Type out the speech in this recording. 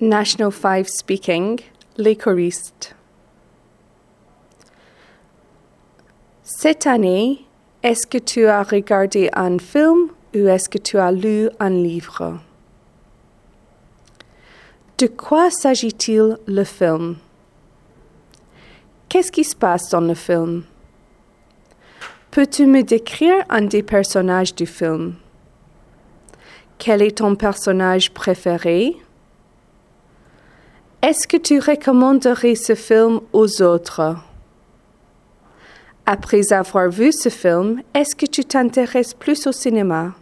National 5 Speaking, Les choristes. Cette année, est-ce que tu as regardé un film ou est-ce que tu as lu un livre? De quoi s'agit-il le film? Qu'est-ce qui se passe dans le film? Peux-tu me décrire un des personnages du film? Quel est ton personnage préféré? Est-ce que tu recommanderais ce film aux autres? Après avoir vu ce film, est-ce que tu t'intéresses plus au cinéma?